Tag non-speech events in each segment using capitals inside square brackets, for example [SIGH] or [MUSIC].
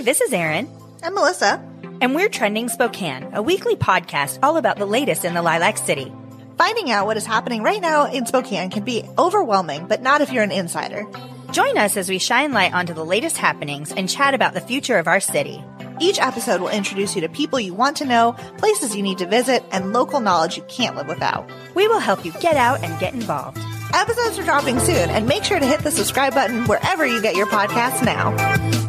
Hey, this is Erin. I'm Melissa. And we're Trending Spokane, a weekly podcast all about the latest in the Lilac City. Finding out what is happening right now in Spokane can be overwhelming, but not if you're an insider. Join us as we shine light onto the latest happenings and chat about the future of our city. Each episode will introduce you to people you want to know, places you need to visit, and local knowledge you can't live without. We will help you get out and get involved. Episodes are dropping soon, and make sure to hit the subscribe button wherever you get your podcasts now.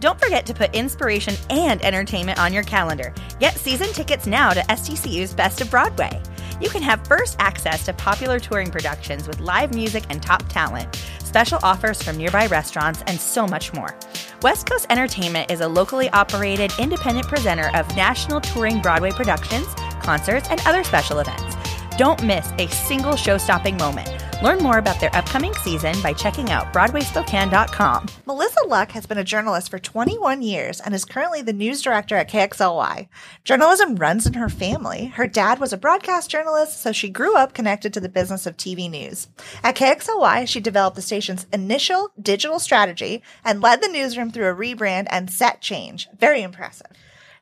Don't forget to put inspiration and entertainment on your calendar. Get season tickets now to STCU's Best of Broadway. You can have first access to popular touring productions with live music and top talent, special offers from nearby restaurants, and so much more. West Coast Entertainment is a locally operated independent presenter of national touring Broadway productions, concerts, and other special events. Don't miss a single show stopping moment. Learn more about their upcoming season by checking out BroadwaySpokane.com. Melissa Luck has been a journalist for 21 years and is currently the news director at KXLY. Journalism runs in her family. Her dad was a broadcast journalist, so she grew up connected to the business of TV news. At KXLY, she developed the station's initial digital strategy and led the newsroom through a rebrand and set change. Very impressive.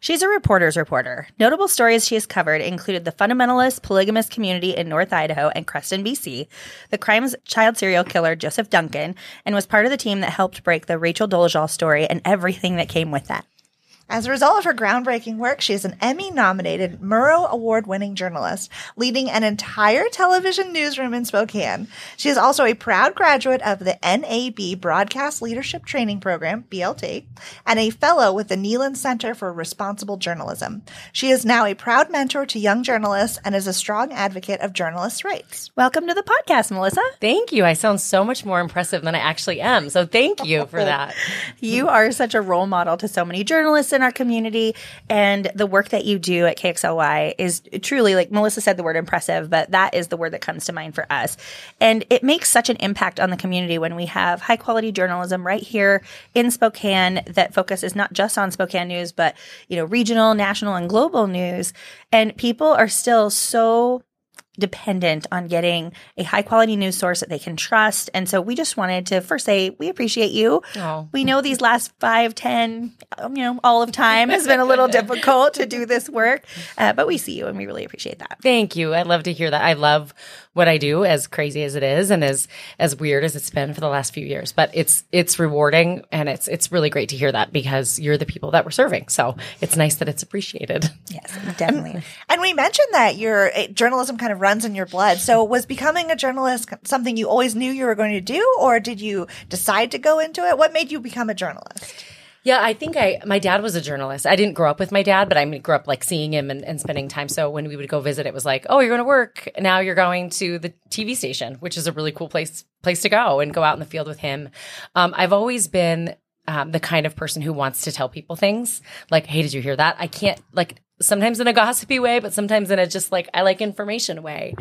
She's a reporter's reporter. Notable stories she has covered included the fundamentalist polygamous community in North Idaho and Creston, BC, the crimes child serial killer Joseph Duncan, and was part of the team that helped break the Rachel Dolezal story and everything that came with that. As a result of her groundbreaking work, she is an Emmy nominated Murrow Award winning journalist, leading an entire television newsroom in Spokane. She is also a proud graduate of the NAB Broadcast Leadership Training Program, BLT, and a fellow with the Neyland Center for Responsible Journalism. She is now a proud mentor to young journalists and is a strong advocate of journalists' rights. Welcome to the podcast, Melissa. Thank you. I sound so much more impressive than I actually am. So thank you for [LAUGHS] that. you are such a role model to so many journalists in our community and the work that you do at KXLY is truly like Melissa said the word impressive, but that is the word that comes to mind for us. And it makes such an impact on the community when we have high quality journalism right here in Spokane that focuses not just on Spokane news, but you know, regional, national, and global news. And people are still so dependent on getting a high quality news source that they can trust. And so we just wanted to first say, we appreciate you. Oh. We know these last five, ten, um, you know, all of time has been a little [LAUGHS] difficult to do this work, uh, but we see you and we really appreciate that. Thank you. I love to hear that. I love what I do, as crazy as it is, and as as weird as it's been for the last few years. But it's it's rewarding, and it's it's really great to hear that because you're the people that we're serving. So it's nice that it's appreciated. Yes, definitely. And, [LAUGHS] and we mentioned that your eh, journalism kind of runs in your blood. So was becoming a journalist something you always knew you were going to do, or did you decide to go into it? What made you become a journalist? Yeah, I think I my dad was a journalist. I didn't grow up with my dad, but I grew up like seeing him and, and spending time. So when we would go visit, it was like, oh, you're going to work now. You're going to the TV station, which is a really cool place place to go and go out in the field with him. Um, I've always been um, the kind of person who wants to tell people things. Like, hey, did you hear that? I can't like sometimes in a gossipy way, but sometimes in a just like I like information way.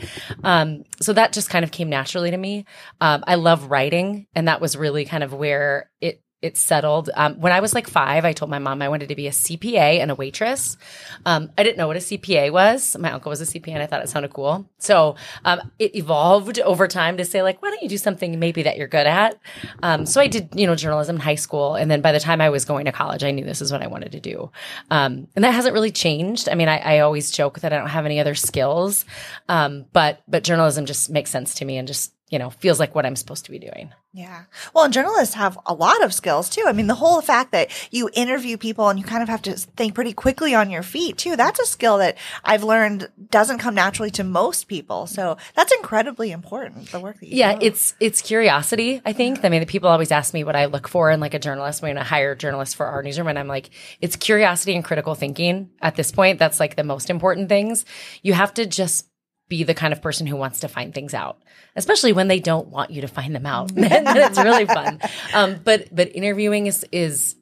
Um, so that just kind of came naturally to me. Um, I love writing, and that was really kind of where it it settled. Um, when I was like five, I told my mom I wanted to be a CPA and a waitress. Um, I didn't know what a CPA was. My uncle was a CPA and I thought it sounded cool. So um, it evolved over time to say, like, why don't you do something maybe that you're good at? Um, so I did, you know, journalism in high school. And then by the time I was going to college, I knew this is what I wanted to do. Um, and that hasn't really changed. I mean, I, I, always joke that I don't have any other skills, um, but, but journalism just makes sense to me and just you know, feels like what I'm supposed to be doing. Yeah. Well, and journalists have a lot of skills too. I mean, the whole fact that you interview people and you kind of have to think pretty quickly on your feet too, that's a skill that I've learned doesn't come naturally to most people. So that's incredibly important, the work that you do. yeah, do. it's, it's curiosity, I think. Yeah. I mean, the people always ask me what I look for in like a journalist when I hire journalists for our newsroom. And I'm like, it's curiosity and critical thinking at this point. That's like the most important things. You have to just be the kind of person who wants to find things out, especially when they don't want you to find them out. [LAUGHS] then it's really fun. Um, but but interviewing is is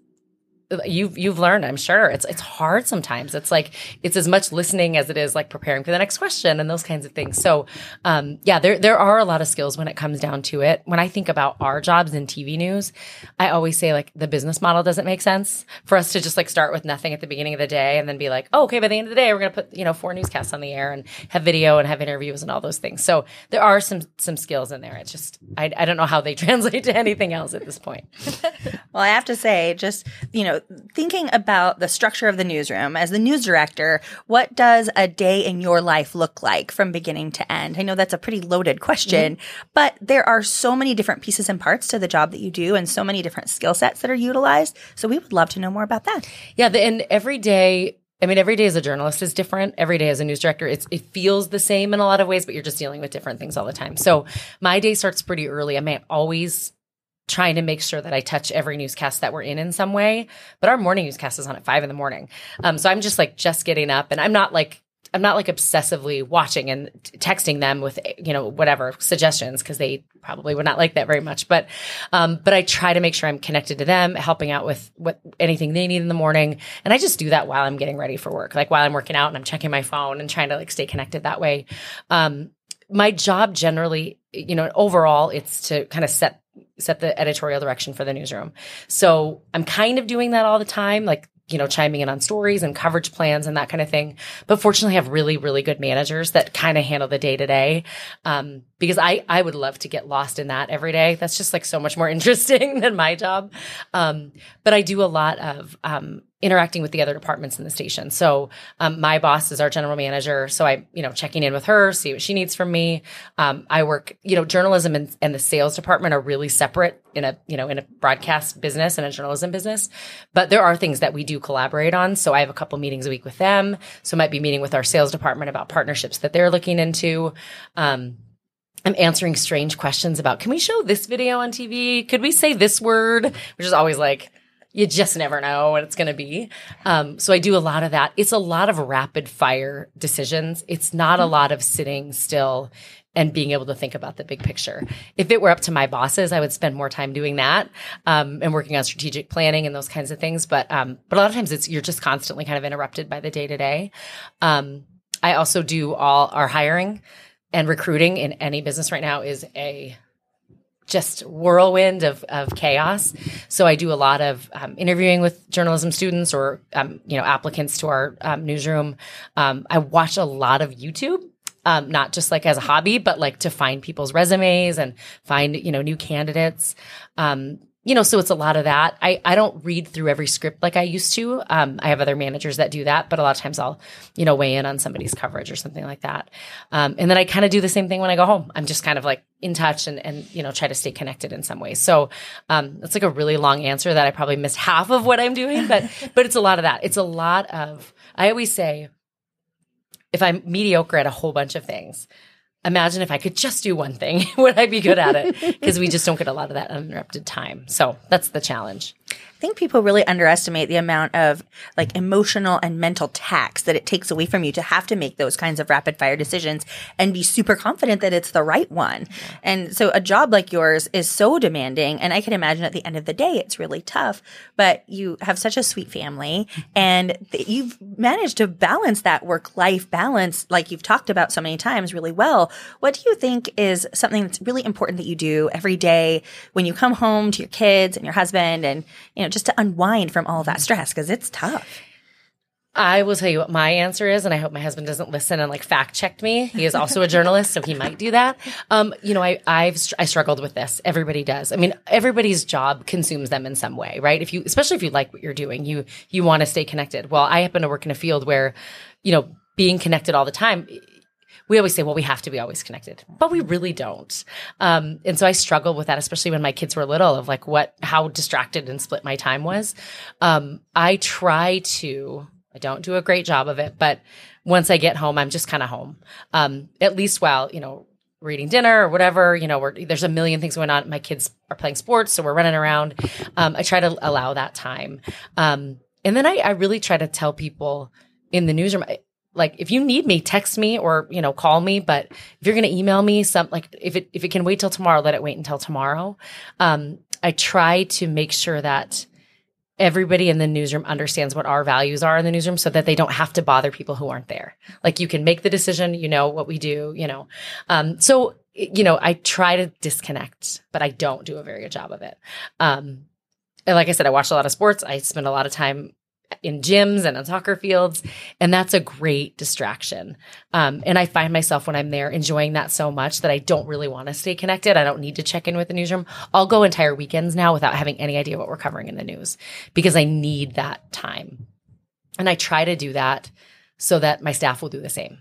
you've you've learned i'm sure. It's it's hard sometimes. It's like it's as much listening as it is like preparing for the next question and those kinds of things. So um, yeah there there are a lot of skills when it comes down to it. When i think about our jobs in tv news i always say like the business model doesn't make sense for us to just like start with nothing at the beginning of the day and then be like oh, okay by the end of the day we're going to put you know four newscasts on the air and have video and have interviews and all those things. So there are some some skills in there. It's just i, I don't know how they [LAUGHS] translate to anything else at this point. [LAUGHS] Well i have to say just you know know, thinking about the structure of the newsroom as the news director, what does a day in your life look like from beginning to end? I know that's a pretty loaded question, mm-hmm. but there are so many different pieces and parts to the job that you do and so many different skill sets that are utilized. So we would love to know more about that. Yeah. The, and every day, I mean, every day as a journalist is different. Every day as a news director, it's, it feels the same in a lot of ways, but you're just dealing with different things all the time. So my day starts pretty early. I may always trying to make sure that I touch every newscast that we're in in some way. But our morning newscast is on at five in the morning. Um, so I'm just like just getting up and I'm not like I'm not like obsessively watching and texting them with you know whatever suggestions because they probably would not like that very much. But um, but I try to make sure I'm connected to them, helping out with what anything they need in the morning, and I just do that while I'm getting ready for work, like while I'm working out and I'm checking my phone and trying to like stay connected that way. Um, my job generally, you know, overall, it's to kind of set set the editorial direction for the newsroom. So I'm kind of doing that all the time, like you know, chiming in on stories and coverage plans and that kind of thing. But fortunately, I have really, really good managers that kind of handle the day to day. Because I, I would love to get lost in that every day. That's just like so much more [LAUGHS] interesting than my job. Um, but I do a lot of um, interacting with the other departments in the station. So um, my boss is our general manager. So I, you know, checking in with her, see what she needs from me. Um, I work, you know, journalism and, and, the sales department are really separate in a, you know, in a broadcast business and a journalism business. But there are things that we do collaborate on. So I have a couple meetings a week with them. So I might be meeting with our sales department about partnerships that they're looking into. Um, I'm answering strange questions about, can we show this video on TV? Could we say this word? Which is always like, you just never know what it's going to be. Um, so I do a lot of that. It's a lot of rapid fire decisions. It's not a lot of sitting still and being able to think about the big picture. If it were up to my bosses, I would spend more time doing that um, and working on strategic planning and those kinds of things. But um, but a lot of times it's you're just constantly kind of interrupted by the day to day. I also do all our hiring and recruiting in any business right now is a just whirlwind of, of chaos. So I do a lot of um, interviewing with journalism students or um, you know applicants to our um, newsroom. Um, I watch a lot of YouTube. Um, not just like as a hobby, but like to find people's resumes and find you know new candidates. You know, so it's a lot of that. I, I don't read through every script like I used to. Um, I have other managers that do that, but a lot of times I'll, you know, weigh in on somebody's coverage or something like that. Um, and then I kind of do the same thing when I go home. I'm just kind of like in touch and, and, you know, try to stay connected in some ways. So, um, it's like a really long answer that I probably missed half of what I'm doing, but, [LAUGHS] but it's a lot of that. It's a lot of, I always say, if I'm mediocre at a whole bunch of things, imagine if I could just do one thing, [LAUGHS] would I be good at it? Because we just don't get a lot of that uninterrupted time. So that's the challenge think people really underestimate the amount of like emotional and mental tax that it takes away from you to have to make those kinds of rapid fire decisions and be super confident that it's the right one. Yeah. And so a job like yours is so demanding. And I can imagine at the end of the day, it's really tough, but you have such a sweet family mm-hmm. and th- you've managed to balance that work life balance, like you've talked about so many times really well. What do you think is something that's really important that you do every day when you come home to your kids and your husband and, you know, just to unwind from all that stress because it's tough. I will tell you what my answer is, and I hope my husband doesn't listen and like fact checked me. He is also a journalist, so he might do that. Um, you know, I I've I struggled with this. Everybody does. I mean, everybody's job consumes them in some way, right? If you, especially if you like what you're doing, you you want to stay connected. Well, I happen to work in a field where, you know, being connected all the time we always say, well, we have to be always connected, but we really don't. Um, and so I struggled with that, especially when my kids were little of like what, how distracted and split my time was. Um, I try to, I don't do a great job of it, but once I get home, I'm just kind of home. Um, at least while, you know, reading dinner or whatever, you know, there's a million things going on. My kids are playing sports, so we're running around. Um, I try to allow that time. Um, and then I, I really try to tell people in the newsroom, like if you need me text me or you know call me but if you're going to email me some like if it if it can wait till tomorrow let it wait until tomorrow. Um i try to make sure that everybody in the newsroom understands what our values are in the newsroom so that they don't have to bother people who aren't there. Like you can make the decision you know what we do you know. Um so you know i try to disconnect but i don't do a very good job of it. Um and like i said i watch a lot of sports. I spend a lot of time in gyms and on soccer fields. And that's a great distraction. Um, and I find myself when I'm there enjoying that so much that I don't really want to stay connected. I don't need to check in with the newsroom. I'll go entire weekends now without having any idea what we're covering in the news because I need that time. And I try to do that so that my staff will do the same.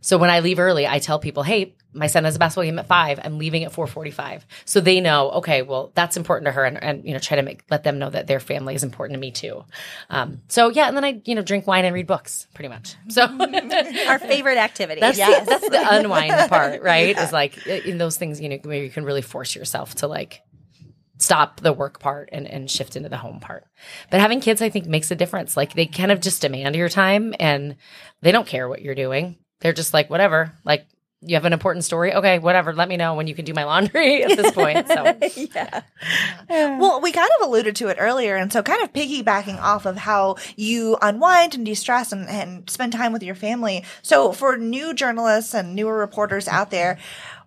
So when I leave early, I tell people, "Hey, my son has a basketball game at five. I'm leaving at four forty-five. So they know, okay, well, that's important to her, and, and you know, try to make let them know that their family is important to me too. Um, so yeah, and then I you know drink wine and read books, pretty much. [LAUGHS] So Our favorite activity. that's Yes. the, that's the [LAUGHS] unwind part, right? Is like in those things, you know, where you can really force yourself to like stop the work part and, and shift into the home part. But having kids, I think, makes a difference. Like they kind of just demand your time and they don't care what you're doing. They're just like, whatever. Like you have an important story. Okay, whatever. Let me know when you can do my laundry [LAUGHS] at this point. So [LAUGHS] yeah. Well, we kind of alluded to it earlier. And so, kind of piggybacking off of how you unwind and de stress and, and spend time with your family. So, for new journalists and newer reporters out there,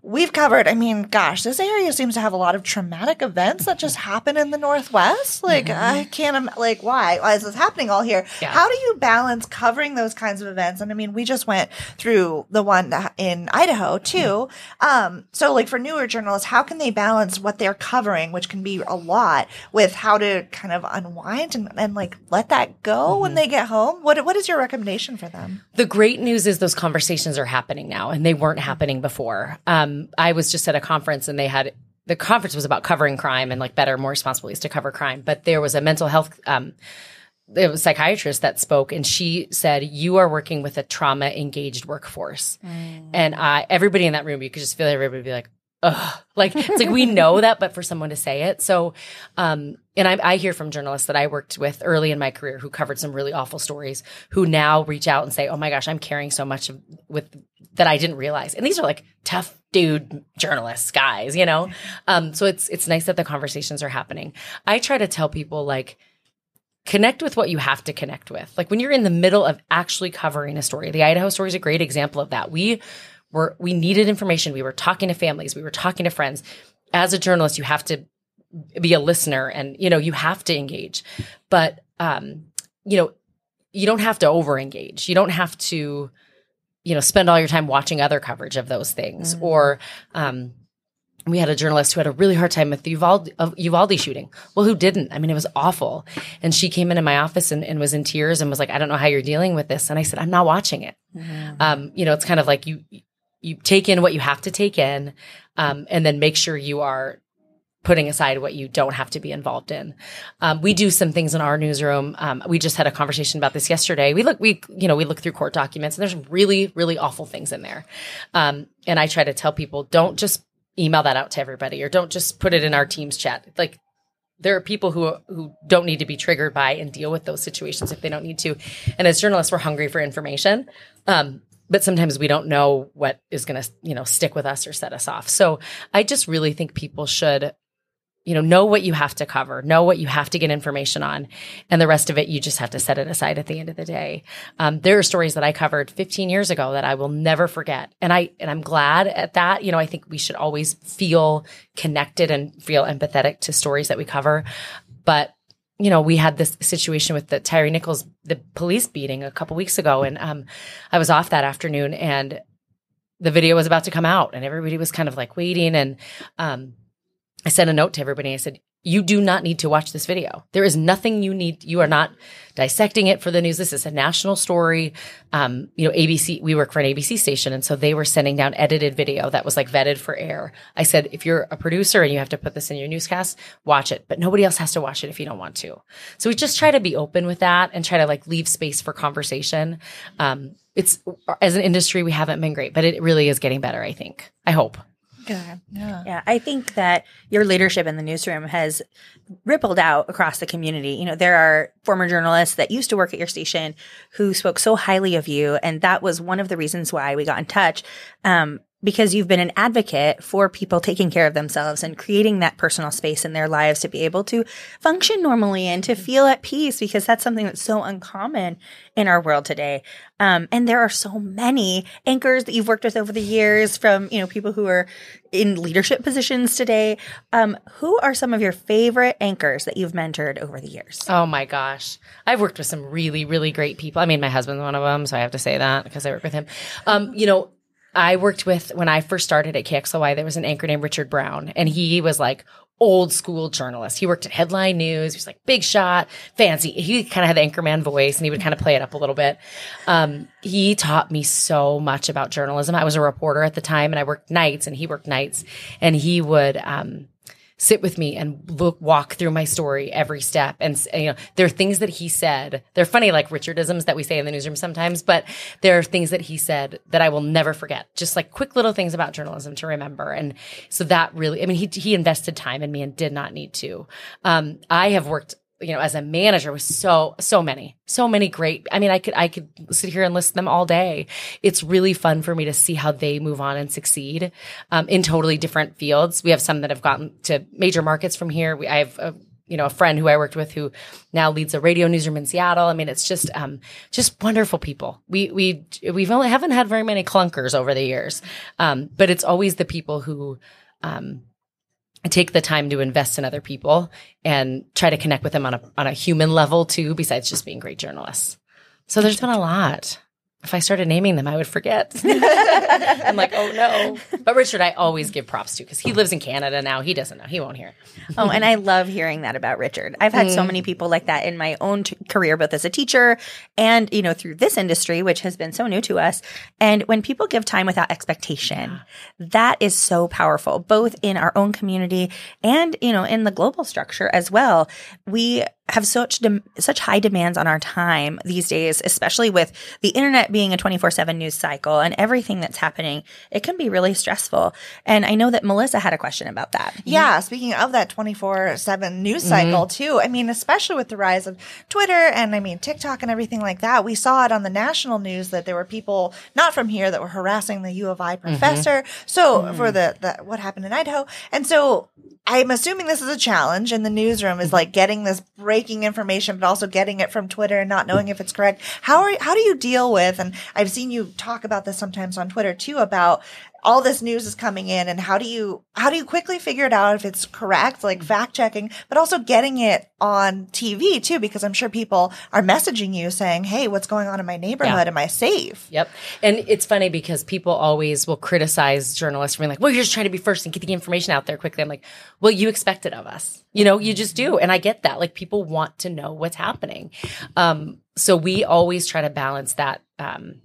we've covered, I mean, gosh, this area seems to have a lot of traumatic events that just happen in the Northwest. Like, I can't, im- like, why? Why is this happening all here? Yeah. How do you balance covering those kinds of events? And I mean, we just went through the one in Idaho too. Um, so like for newer journalists, how can they balance what they're covering, which can be a lot, with how to kind of unwind and, and like let that go when they get home? What what is your recommendation for them? The great news is those conversations are happening now and they weren't happening before. Um, I was just at a conference and they had the conference was about covering crime and like better, more responsible ways to cover crime. But there was a mental health um, there was a psychiatrist that spoke and she said you are working with a trauma engaged workforce and I, everybody in that room you could just feel everybody be like ugh. Like it's like we know that but for someone to say it. So um and I, I hear from journalists that i worked with early in my career who covered some really awful stories who now reach out and say oh my gosh i'm carrying so much of, with that i didn't realize. And these are like tough dude journalists guys you know um so it's it's nice that the conversations are happening i try to tell people like connect with what you have to connect with. Like when you're in the middle of actually covering a story, the Idaho story is a great example of that. We were, we needed information. We were talking to families. We were talking to friends. As a journalist, you have to be a listener and, you know, you have to engage. But, um, you know, you don't have to over engage. You don't have to, you know, spend all your time watching other coverage of those things or, um, we had a journalist who had a really hard time with the Uvalde, Uvalde shooting. Well, who didn't? I mean, it was awful. And she came into my office and, and was in tears and was like, I don't know how you're dealing with this. And I said, I'm not watching it. Um, you know, it's kind of like you, you take in what you have to take in, um, and then make sure you are putting aside what you don't have to be involved in. Um, we do some things in our newsroom. Um, we just had a conversation about this yesterday. We look, we, you know, we look through court documents and there's really, really awful things in there. Um, and I try to tell people, don't just email that out to everybody or don't just put it in our team's chat. Like there are people who who don't need to be triggered by and deal with those situations if they don't need to. And as journalists, we're hungry for information. Um, but sometimes we don't know what is going to, you know, stick with us or set us off. So I just really think people should, you know, know what you have to cover, know what you have to get information on, and the rest of it you just have to set it aside at the end of the day. Um, there are stories that I covered 15 years ago that I will never forget, and I and I'm glad at that. You know, I think we should always feel connected and feel empathetic to stories that we cover, but you know, we had this situation with the Tyre Nichols, the police beating a couple weeks ago, and um, I was off that afternoon, and the video was about to come out, and everybody was kind of like waiting, and um, I sent a note to everybody. I said, "You do not need to watch this video. There is nothing you need. You are not dissecting it for the news. This is a national story. Um, you know, ABC. We work for an ABC station, and so they were sending down edited video that was like vetted for air. I said, if you're a producer and you have to put this in your newscast, watch it. But nobody else has to watch it if you don't want to. So we just try to be open with that and try to like leave space for conversation. Um, it's as an industry we haven't been great, but it really is getting better. I think. I hope. Yeah. Yeah, I think that your leadership in the newsroom has rippled out across the community. You know, there are former journalists that used to work at your station who spoke so highly of you, and that was one of the reasons why we got in touch. Um, because you've been an advocate for people taking care of themselves and creating that personal space in their lives to be able to function normally and to feel at peace because that's something that's so uncommon in our world today. Um, and there are so many anchors that you've worked with over the years from, you know, people who are in leadership positions today. Um, who are some of your favorite anchors that you've mentored over the years? Oh my gosh. I've worked with some really, really great people. I mean, my husband's one of them, so I have to say that because I work with him. Um, you know, I worked with when I first started at KXLY, there was an anchor named Richard Brown, and he was like old school journalist. He worked at Headline News. He was like big shot, fancy. He kind of had the anchorman voice and he would kind of play it up a little bit. Um, he taught me so much about journalism. I was a reporter at the time and I worked nights and he worked nights and he would, um, sit with me and look walk through my story every step. And you know there are things that he said. They're funny like richardisms that we say in the newsroom sometimes but there are things that he said that i will never forget. Just like quick little things about journalism to remember. And so that really i mean he, he invested time in me and did not need to. Um, i have worked you know, as a manager with so, so many, so many great, I mean, I could, I could sit here and list them all day. It's really fun for me to see how they move on and succeed, um, in totally different fields. We have some that have gotten to major markets from here. We, I have a, you know, a friend who I worked with who now leads a radio newsroom in Seattle. I mean, it's just, um, just wonderful people. We, we, we've only haven't had very many clunkers over the years. Um, but it's always the people who, um, take the time to invest in other people and try to connect with them on a on a human level too besides just being great journalists. So there's been a lot if I started naming them, I would forget. [LAUGHS] I'm like, oh no. But Richard, I always give props to because he lives in Canada now. He doesn't know. He won't hear. oh, and I love hearing that about Richard. I've had mm. so many people like that in my own t- career, both as a teacher and, you know, through this industry, which has been so new to us. And when people give time without expectation, that is so powerful, both in our own community and, you know, in the global structure as well. We have such de- such high demands on our time these days, especially with the internet being a 24/7 news cycle and everything that's happening. It can be really stressful. And I know that Melissa had a question about that. Yeah, speaking of that 24/7 news cycle mm-hmm. too. I mean, especially with the rise of Twitter and I mean TikTok and everything like that. We saw it on the national news that there were people not from here that were harassing the U of I mm-hmm. professor. Mm-hmm. So mm-hmm. for the, the what happened in Idaho. And so I'm assuming this is a challenge in the newsroom is like getting this breaking information, but also getting it from Twitter and not knowing if it's correct. How are, how do you deal with, and I've seen you talk about this sometimes on Twitter too, about all this news is coming in and how do you how do you quickly figure it out if it's correct like fact checking but also getting it on TV too because I'm sure people are messaging you saying hey what's going on in my neighborhood? Yeah. am I safe? Yep. And it's funny because people always will criticize journalists for being like well you're just trying to be first and get the information out there quickly. I'm like well you expect it of us. You know you just do. And I get that. Like people want to know what's happening. Um so we always try to balance that um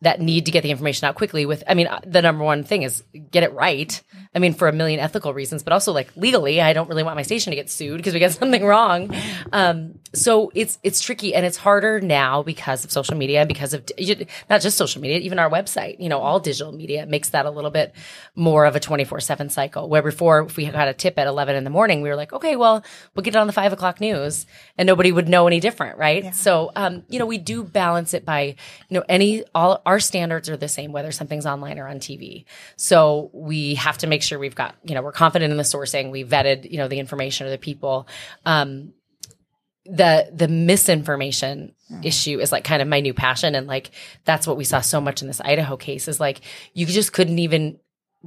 that need to get the information out quickly with i mean uh, the number one thing is get it right. I mean for a million ethical reasons but also like legally i don't really want my station to get sued because we get [LAUGHS] something wrong. Um, so it's it's tricky and it's harder now because of social media and because of not just social media even our website you know all digital media makes that a little bit more of a 24-7 cycle. Where before if we got a tip at 11 in the morning we were like okay well we'll get it on the 5 o'clock news and nobody would know any different right? Yeah. so um, you know we do balance it by you know any all our standards are the same whether something's online or on tv so we have to make sure we've got you know we're confident in the sourcing. We vetted you know the information or the people. Um, the the misinformation mm. issue is like kind of my new passion and like that's what we saw so much in this Idaho case is like you just couldn't even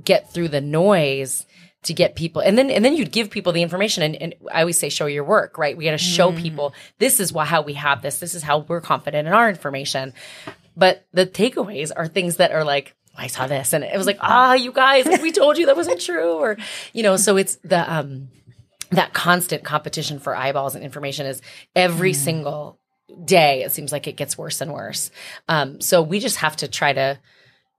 get through the noise to get people and then and then you'd give people the information and, and I always say show your work right? We got to show mm. people this is why, how we have this. This is how we're confident in our information but the takeaways are things that are like I saw this and it was like ah you guys like, we told you that wasn't true or you know so it's the um that constant competition for eyeballs and information is every mm. single day it seems like it gets worse and worse um, so we just have to try to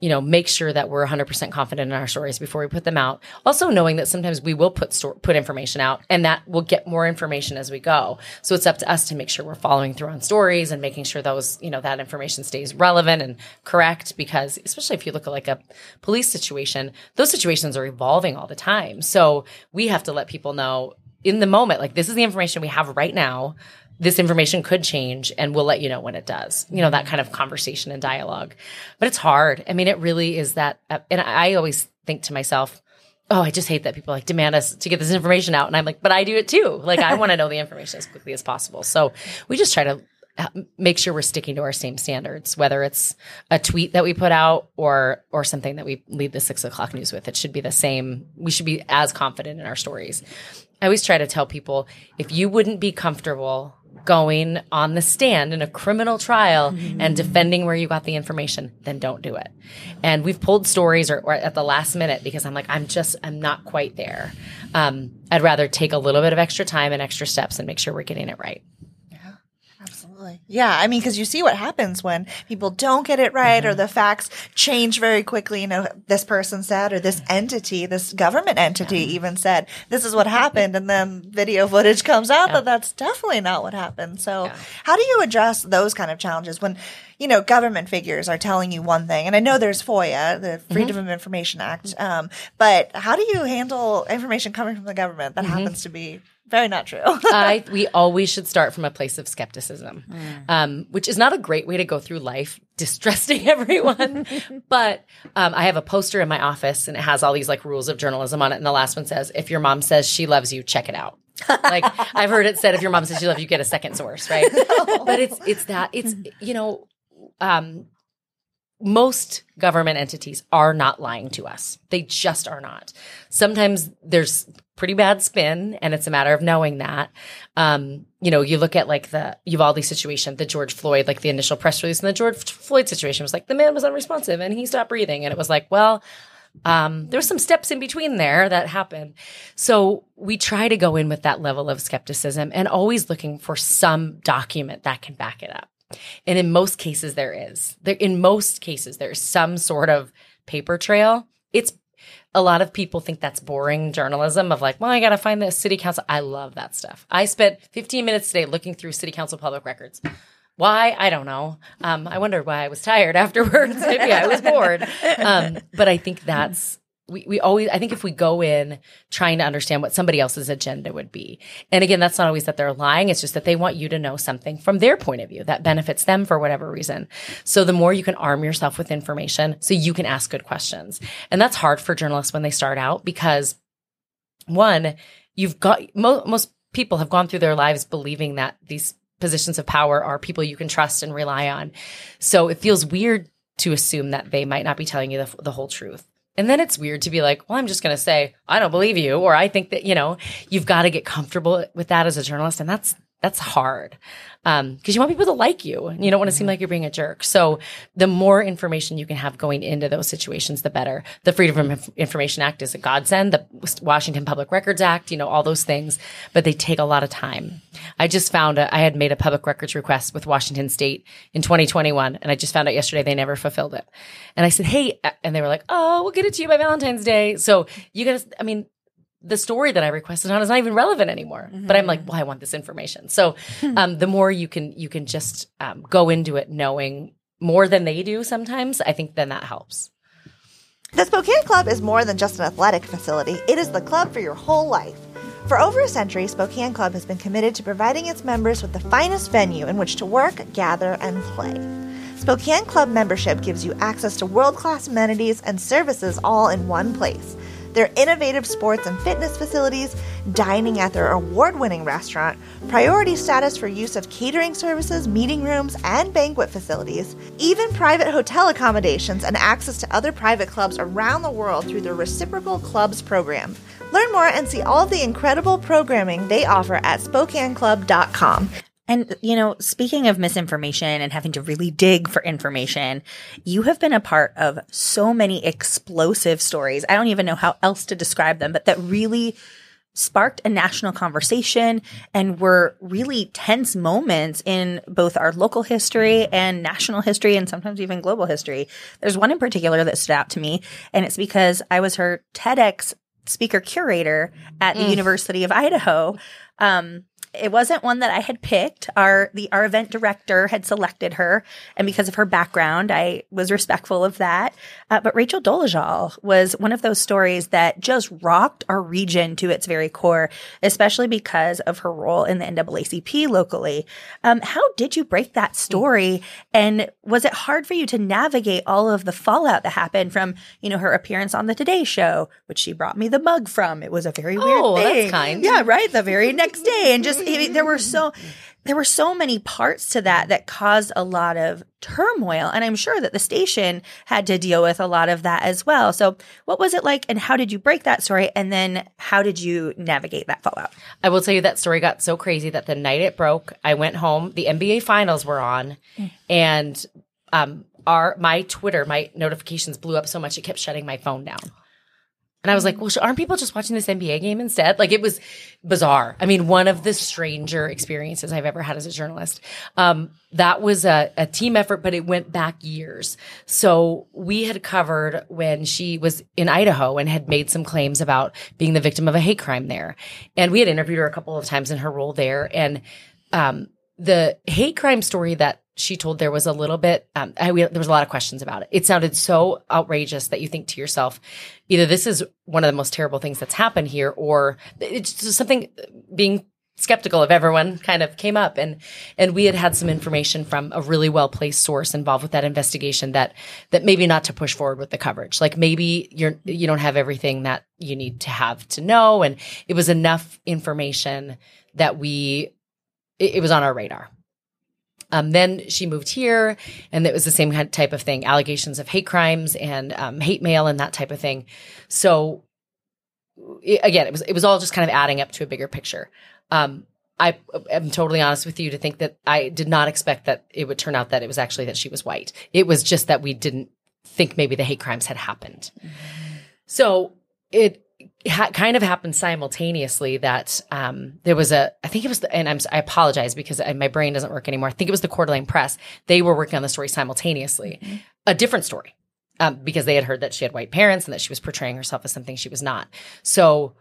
you know make sure that we're 100% confident in our stories before we put them out. Also knowing that sometimes we will put put information out and that will get more information as we go. So it's up to us to make sure we're following through on stories and making sure those you know that information stays relevant and correct because especially if you look at like a police situation those situations are evolving all the time. So we have to let people know in the moment, like this is the information we have right now. This information could change and we'll let you know when it does. You know, that kind of conversation and dialogue. But it's hard. I mean, it really is that. And I always think to myself, oh, I just hate that people like demand us to get this information out. And I'm like, but I do it too. Like, I want to know the information as quickly as possible. So we just try to uh, make sure we're sticking to our same standards, whether it's a tweet that we put out or or something that we lead the six o'clock news with. It should be the same. We should be as confident in our stories. I always try to tell people if you wouldn't be comfortable going on the stand in a criminal trial mm-hmm. and defending where you got the information, then don't do it. And we've pulled stories or, or at the last minute because I'm like, I'm just, I'm not quite there. Um, I'd rather take a little bit of extra time and extra steps and make sure we're getting it right. Yeah, I mean, because you see what happens when people don't get it right mm-hmm. or the facts change very quickly. You know, this person said, or this entity, this government entity yeah. even said, this is what happened. And then video footage comes out yeah. that that's definitely not what happened. So, yeah. how do you address those kind of challenges when, you know, government figures are telling you one thing? And I know there's FOIA, the Freedom mm-hmm. of Information Act. Um, but how do you handle information coming from the government that mm-hmm. happens to be very not true. [LAUGHS] I we always should start from a place of skepticism, mm. um, which is not a great way to go through life, [LAUGHS] distrusting everyone. [LAUGHS] but um, I have a poster in my office, and it has all these like rules of journalism on it. And the last one says, "If your mom says she loves you, check it out." like I've heard it said, if your mom says she loves you, get a second source, right? but it's it's that it's you know. Um, most government entities are not lying to us. They just are not. Sometimes there's pretty bad spin and it's a matter of knowing that. Um, you know, you look at like the Uvalde situation, the George Floyd, like the initial press release and the George Floyd situation was like the man was unresponsive and he stopped breathing. And it was like, well, um, there's some steps in between there that happened So we try to go in with that level of skepticism and always looking for some document that can back it up. And in most cases, there is. There, in most cases, there's some sort of paper trail. It's a lot of people think that's boring journalism of like, well, I got to find the city council. I love that stuff. I spent 15 minutes today looking through city council public records. Why? I don't know. Um, I wonder why I was tired [LAUGHS] afterwards. Maybe I was bored. Um, but I think that's we, we always i think if we go in trying to understand what somebody else's agenda would be and again that's not always that they're lying it's just that they want you to know something from their point of view that benefits them for whatever reason. So the more you can arm yourself with information so you can ask good questions. And that's hard for journalists when they start out because one you've got mo- most people have gone through their lives believing that these positions of power are people you can trust and rely on. So it feels weird to assume that they might not be telling you the, the whole truth and then it's weird to be like, well, I'm just going to say, I don't believe you. Or I think that, you know, you've got to get comfortable with that as a journalist. And that's, that's hard um because you want people to like you and you don't want to seem like you're being a jerk. So the more information you can have going into those situations the better. The freedom of information act is a godsend the washington public records act you know all those things but they take a lot of time. I just found a, I had made a public records request with washington state in 2021 and i just found out yesterday they never fulfilled it. And i said hey and they were like oh we'll get it to you by valentine's day. So you guys i mean the story that I requested on is not even relevant anymore. Mm-hmm. But I'm like, well, I want this information. So hmm. um, the more you can you can just um, go into it knowing more than they do sometimes, I think then that helps. The Spokane Club is more than just an athletic facility. It is the club for your whole life. For over a century, Spokane Club has been committed to providing its members with the finest venue in which to work, gather, and play. Spokane Club membership gives you access to world class amenities and services all in one place their innovative sports and fitness facilities, dining at their award winning restaurant, priority status for use of catering services, meeting rooms, and banquet facilities, even private hotel accommodations, and access to other private clubs around the world through their Reciprocal Clubs program. Learn more and see all of the incredible programming they offer at SpokaneClub.com. And, you know, speaking of misinformation and having to really dig for information, you have been a part of so many explosive stories. I don't even know how else to describe them, but that really sparked a national conversation and were really tense moments in both our local history and national history and sometimes even global history. There's one in particular that stood out to me, and it's because I was her TEDx speaker curator at the mm. University of Idaho. Um, it wasn't one that I had picked. Our the our event director had selected her, and because of her background, I was respectful of that. Uh, but Rachel Dolezal was one of those stories that just rocked our region to its very core, especially because of her role in the NAACP locally. Um, how did you break that story, and was it hard for you to navigate all of the fallout that happened from you know her appearance on the Today Show, which she brought me the mug from? It was a very weird Oh, that's thing. kind. Yeah, right. The very next day, and just I mean, there were so there were so many parts to that that caused a lot of turmoil, and I'm sure that the station had to deal with a lot of that as well. So, what was it like, and how did you break that story, and then how did you navigate that fallout? I will tell you that story got so crazy that the night it broke, I went home. The NBA finals were on, and um, our my Twitter, my notifications blew up so much it kept shutting my phone down. And I was like, well, aren't people just watching this NBA game instead? Like it was bizarre. I mean, one of the stranger experiences I've ever had as a journalist. Um, that was a, a team effort, but it went back years. So we had covered when she was in Idaho and had made some claims about being the victim of a hate crime there. And we had interviewed her a couple of times in her role there. And um, the hate crime story that she told there was a little bit um, I, we, there was a lot of questions about it. It sounded so outrageous that you think to yourself either this is one of the most terrible things that's happened here or it's just something being skeptical of everyone kind of came up. And and we had had some information from a really well placed source involved with that investigation that that maybe not to push forward with the coverage. Like maybe you're you don't have everything that you need to have to know. And it was enough information that we it, it was on our radar um, then she moved here, and it was the same kind type of thing allegations of hate crimes and um, hate mail and that type of thing. So, i again, it was, it was all just kind of adding up to a bigger picture. Um, I am totally honest with you to think that I did not expect that it would turn out that it was actually that she was white. It was just that we didn't think maybe the hate crimes had happened. So it ha- kind of happened simultaneously that um, there was a, I think it was, the, and I'm, I apologize because I, my brain doesn't work anymore. I think it was the Coeur d'Alene Press. They were working on the story simultaneously, a different story, um, because they had heard that she had white parents and that she was portraying herself as something she was not. So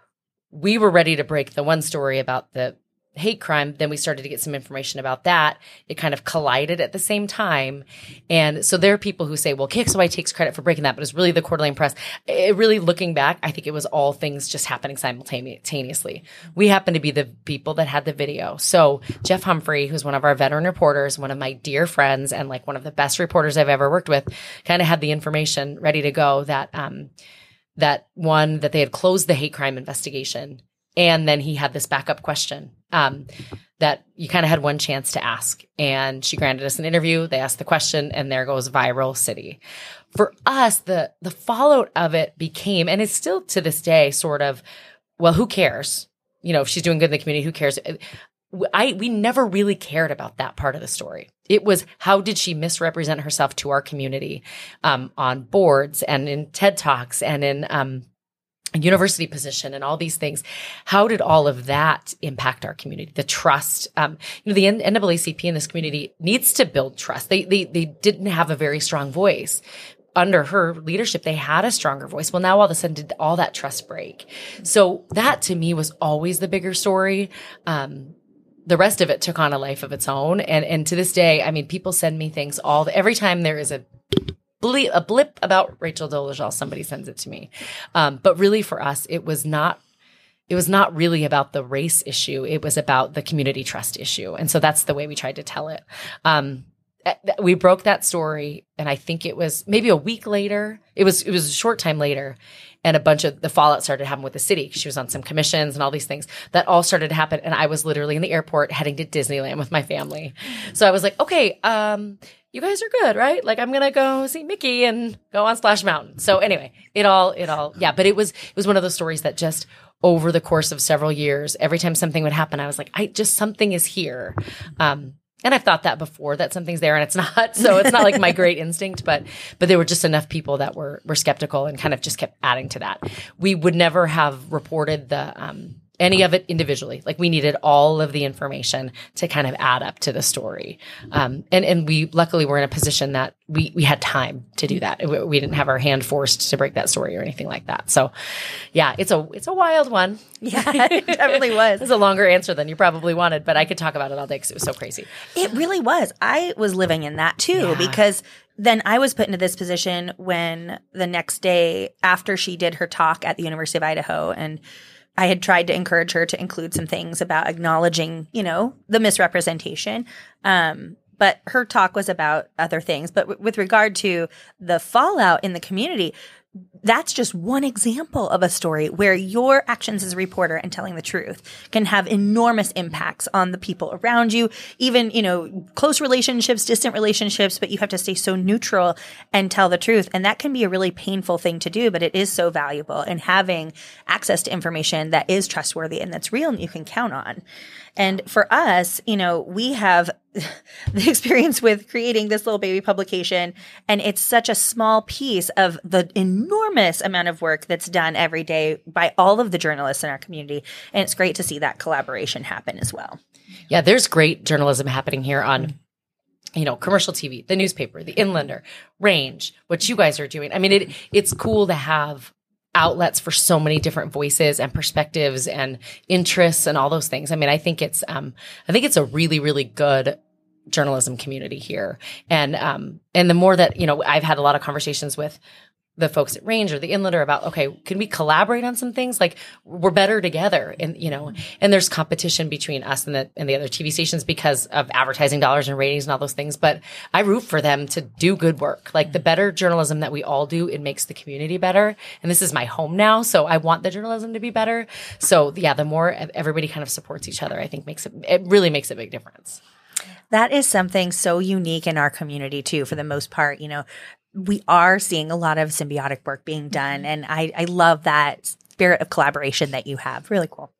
we were ready to break the one story about the hate crime. Then we started to get some information about that. It kind of collided at the same time. And so there are people who say, well, KXLY takes credit for breaking that, but it's really the Coeur d'Alene Press. It really looking back, I think it was all things just happening simultaneously. We happen to be the people that had the video. So Jeff Humphrey, who's one of our veteran reporters, one of my dear friends and like one of the best reporters I've ever worked with, kind of had the information ready to go that, um, that one, that they had closed the hate crime investigation and then he had this backup question um, that you kind of had one chance to ask. And she granted us an interview. They asked the question, and there goes viral city. For us, the the fallout of it became, and it's still to this day, sort of, well, who cares? You know, if she's doing good in the community, who cares? I we never really cared about that part of the story. It was how did she misrepresent herself to our community um, on boards and in TED talks and in um, university position and all these things. How did all of that impact our community? The trust, um, you know, the NAACP in this community needs to build trust. They, they, they didn't have a very strong voice. Under her leadership, they had a stronger voice. Well, now all of a sudden, did all that trust break? So that to me was always the bigger story. Um, the rest of it took on a life of its own. And, and to this day, I mean, people send me things all, every time there is a a blip about Rachel Dolezal, somebody sends it to me. Um, but really for us, it was not it was not really about the race issue. It was about the community trust issue. And so that's the way we tried to tell it. Um, we broke that story and I think it was maybe a week later. It was it was a short time later and a bunch of the fallout started happening with the city. She was on some commissions and all these things that all started to happen. And I was literally in the airport heading to Disneyland with my family. So I was like, okay, um, you guys are good, right? Like I'm gonna go see Mickey and go on Splash Mountain. So anyway, it all, it all, yeah. But it was, it was one of those stories that just over the course of several years, every time something would happen, I was like, I just something is here. Um, and I've thought that before that something's there and it's not. [LAUGHS] So it's not like my great instinct, but but there were just enough people that were were skeptical and kind of just kept adding to that. We would never have reported the um, any of it individually. Like we needed all of the information to kind of add up to the story. Um, and, and we luckily were in a position that we, we had time to do that. We, we didn't have our hand forced to break that story or anything like that. So yeah, it's a, it's a wild one. Yeah, it definitely [LAUGHS] was. It's a longer answer than you probably wanted, but I could talk about it all day because it was so crazy. It really was. I was living in that too Yeah. because then I was put into this position when the next day after she did her talk at the University of Idaho and I had tried to encourage her to include some things about acknowledging, you know, the misrepresentation. Um, but her talk was about other things. But w- with regard to the fallout in the community, that's just one example of a story where your actions as a reporter and telling the truth can have enormous impacts on the people around you, even, you know, close relationships, distant relationships, but you have to stay so neutral and tell the truth. And that can be a really painful thing to do, but it is so valuable and having access to information that is trustworthy and that's real and you can count on. And for us, you know, we have [LAUGHS] the experience with creating this little baby publication, and it's such a small piece of the enormous amount of work that's done every day by all of the journalists in our community. And it's great to see that collaboration happen as well. Yeah, there's great journalism happening here on you know, commercial TV, the newspaper, the Inlander, Range, what you guys are doing. I mean, it it's cool to have outlets for so many different voices and perspectives and interests and all those things. I mean, I think it's um I think it's a really really good journalism community here. And um and the more that, you know, I've had a lot of conversations with the folks at Range or the Inlander about, okay, can we collaborate on some things? Like we're better together. And, you know, and there's competition between us and the, and the other TV stations because of advertising dollars and ratings and all those things. But I root for them to do good work. Like the better journalism that we all do, it makes the community better. And this is my home now. So I want the journalism to be better. So yeah, the more everybody kind of supports each other, I think makes it, it really makes a big difference. That is something so unique in our community too, for the most part. You know, we are seeing a lot of symbiotic work being done. Mm-hmm. And I, I love that spirit of collaboration that you have. Really cool.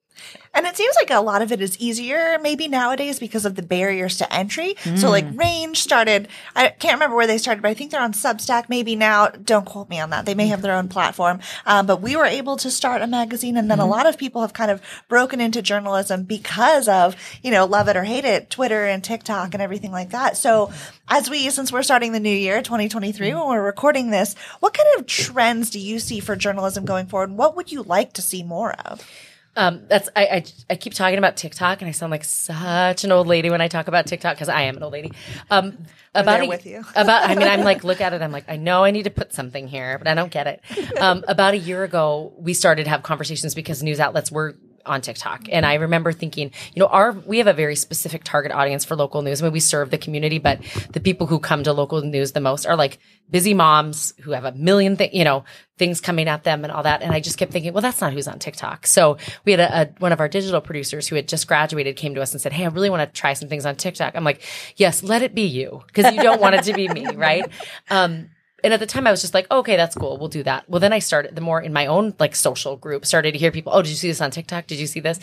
And it seems like a lot of it is easier maybe nowadays because of the barriers to entry. So like mm. Range started, I can't remember where they started, but I think they're on Substack maybe now. Don't quote me on that. They may have their own platform. Um, but we were able to start a magazine and then a mm-hmm. lot of people have kind of broken into journalism because of, you know, love it or hate it, Twitter and TikTok and everything like that. So as we, since we're starting the new year, 2023, mm. when we're recording this, what kind of trends do you see for journalism going forward? What would you like to see more of? Um, that's I, I I keep talking about TikTok, and I sound like such an old lady when I talk about TikTok because I am an old lady. Um, about a- with you. about I mean, I'm like look at it. I'm like I know I need to put something here, but I don't get it. Um, about a year ago, we started to have conversations because news outlets were on TikTok, and I remember thinking, you know, our we have a very specific target audience for local news. I mean, we serve the community, but the people who come to local news the most are like busy moms who have a million thing, you know, things coming at them and all that. And I just kept thinking, well, that's not who's on TikTok. So we had a, a one of our digital producers who had just graduated came to us and said, Hey, I really want to try some things on TikTok. I'm like, yes, let it be you because you don't want it to be me. [LAUGHS] Right. Um, and at the time I was just like, okay, that's cool. We'll do that. Well, then I started the more in my own like social group started to hear people, oh, did you see this on TikTok? Did you see this?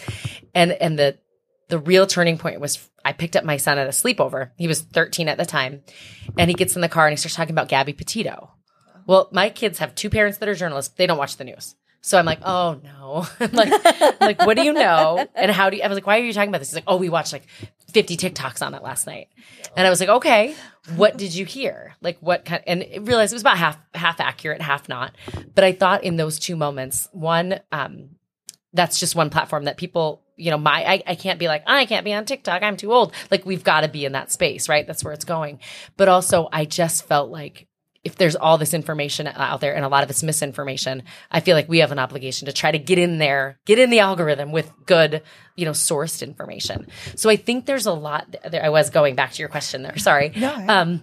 And, and the, the real turning point was I picked up my son at a sleepover. He was 13 at the time and he gets in the car and he starts talking about Gabby Petito. Well, my kids have two parents that are journalists. They don't watch the news. So I'm like, oh no. [LAUGHS] Like, like, what do you know? And how do you, I was like, why are you talking about this? He's like, oh, we watched like 50 TikToks on it last night. And I was like, okay, what did you hear? Like what kind, and I realized it was about half, half accurate, half not. But I thought in those two moments, one, um, that's just one platform that people, you know, my, I, I can't be like, I can't be on TikTok. I'm too old. Like we've got to be in that space, right? That's where it's going. But also I just felt like if there's all this information out there and a lot of it's misinformation, I feel like we have an obligation to try to get in there, get in the algorithm with good, you know, sourced information. So I think there's a lot there. I was going back to your question there. Sorry. No, I- Um,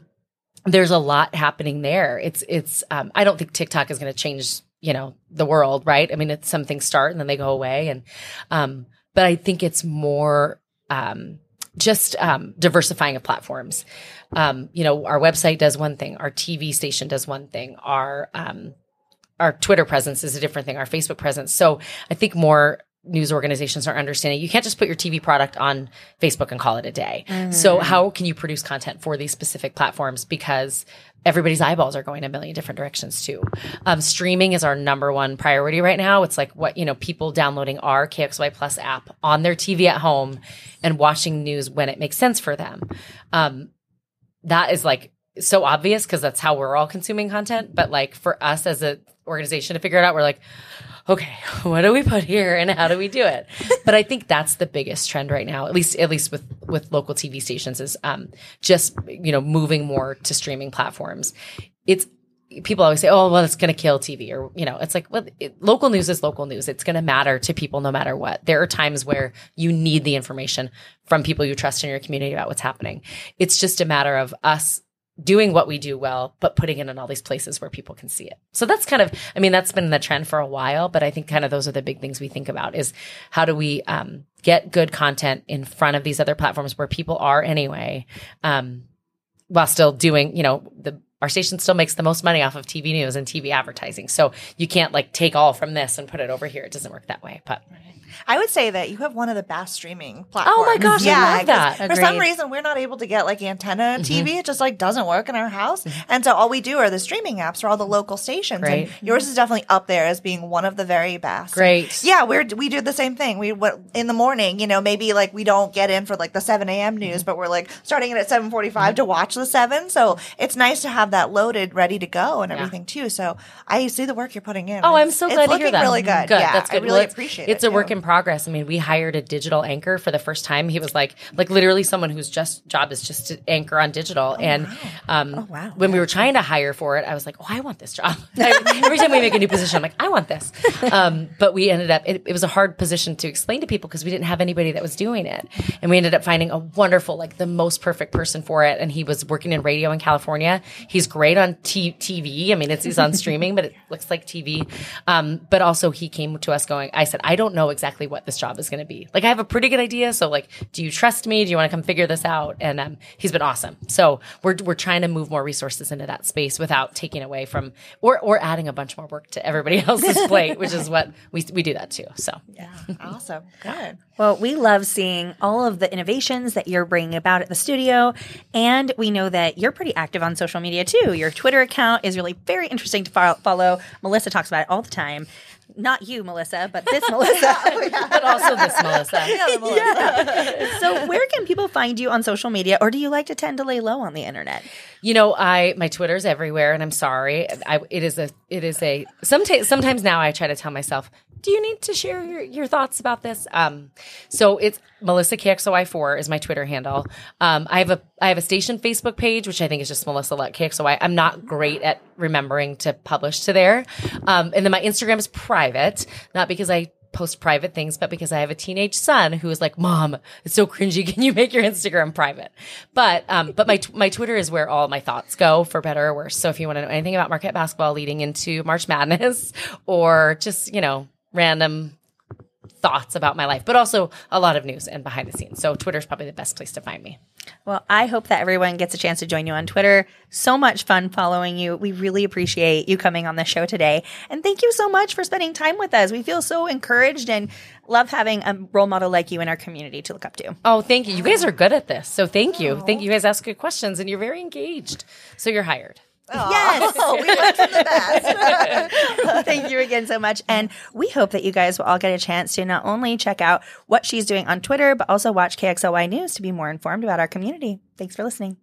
there's a lot happening there. It's, it's, um, I don't think TikTok is going to change, you know, the world, right? I mean, it's some things start and then they go away. And, um, but I think it's more, um, just um, diversifying of platforms. Um, you know, our website does one thing, our TV station does one thing, our um, our Twitter presence is a different thing, our Facebook presence. So I think more news organizations are understanding you can't just put your TV product on Facebook and call it a day. So how can you produce content for these specific platforms because everybody's eyeballs are going a million different directions too. Um, streaming is our number one priority right now. It's like what you know people downloading our KXLY Plus app on their TV at home and watching news when it makes sense for them. Um, that is like so obvious because that's how we're all consuming content. But like for us as an organization to figure it out, we're like, okay, [LAUGHS] what do we put here and how do we do it? but I think that's the biggest trend right now, at least at least with with local TV stations, is um, just you know moving more to streaming platforms. It's people always say, "Oh, well, it's going to kill TV," or you know, it's like, well, it, local news is local news. It's going to matter to people no matter what. There are times where you need the information from people you trust in your community about what's happening. It's just a matter of us doing what we do well, but putting it in all these places where people can see it. So that's kind of, I mean, that's been the trend for a while, but I think kind of those are the big things we think about is how do we um, get good content in front of these other platforms where people are anyway, um, while still doing, you know, the our station still makes the most money off of TV news and TV advertising. So you can't like take all from this and put it over here. It doesn't work that way. But I would say that you have one of the best streaming platforms. Oh my gosh, I love that. For some reason, we're not able to get like antenna Mm-hmm. TV. It just like doesn't work in our house, and so all we do are the streaming apps for all the local stations. Great. And yours is definitely up there as being one of the very best. Great. Yeah, we're we do the same thing. We what in the morning, you know, maybe like we don't get in for like the seven a.m. news, Mm-hmm. but we're like starting it at seven forty-five to watch the seven. So it's nice to have that loaded, ready to go, and everything too. So I see the work you're putting in. Oh, I'm It's- so it's glad to looking hear that. Really good. Good. Yeah, That's good. I really Well, appreciate It's it. It's a work in progress. I mean, we hired a digital anchor for the first time. He was like, like literally someone whose just job is just to anchor on digital. and um, wow. when we were trying to hire for it, I was like, oh, I want this job. [LAUGHS] Every time we make a new position, I'm like, I want this. Um, but we ended up, it, it was a hard position to explain to people because we didn't have anybody that was doing it. And we ended up finding a wonderful, like the most perfect person for it. And he was working in radio in California. He's great on t- TV. I mean, it's, he's on streaming, but it looks like TV. Um, but also he came to us going, I said, I don't know exactly what this job is going to be. Like, I have a pretty good idea. So like, do you trust me? Do you want to come figure this out? And, um, he's been awesome. So we're, we're trying to move more resources into that space without taking away from, or, or adding a bunch more work to everybody [LAUGHS] else's plate, which is what we, we do that too. So Yeah, awesome. Good. [LAUGHS] Well, we love seeing all of the innovations that you're bringing about at the studio. And we know that you're pretty active on social media too. Your Twitter account is really very interesting to follow. Melissa talks about it all the time. Not you, Melissa, but this Melissa. [LAUGHS] Oh, but also this, [LAUGHS] Melissa. Yeah, Melissa. [LAUGHS] so, where can people find you on social media, or do you like to tend to lay low on the internet? You know, I my Twitter's everywhere, and I'm sorry. I, it is a it is a sometimes sometimes now I try to tell myself, do you need to share your, your thoughts about this? Um, so it's Melissa KXLY four is my Twitter handle. Um, I have a I have a station Facebook page, which I think is just Melissa Luck KXLY. I'm not great at remembering to publish to there, um, and then my Instagram is private, not because I post private things, but because I have a teenage son who is like, "Mom, it's so cringy. [LAUGHS] Can you make your Instagram private?" But um, but my my Twitter is where all my thoughts go, for better or worse. So if you want to know anything about Marquette basketball leading into March Madness, [LAUGHS] or just you know random thoughts about my life, but also a lot of news and behind the scenes. So Twitter is probably the best place to find me. Well, I hope that everyone gets a chance to join you on Twitter. So much fun following you. We really appreciate you coming on the show today. And thank you so much for spending time with us. We feel so encouraged and love having a role model like you in our community to look up to. Oh, thank you. You guys are good at this. So thank you. Thank you. You guys ask good questions and you're very engaged. So you're hired. Yes. [LAUGHS] We learned from the best. [LAUGHS] Thank you again so much. And we hope that you guys will all get a chance to not only check out what she's doing on Twitter, but also watch KXLY News to be more informed about our community. Thanks for listening.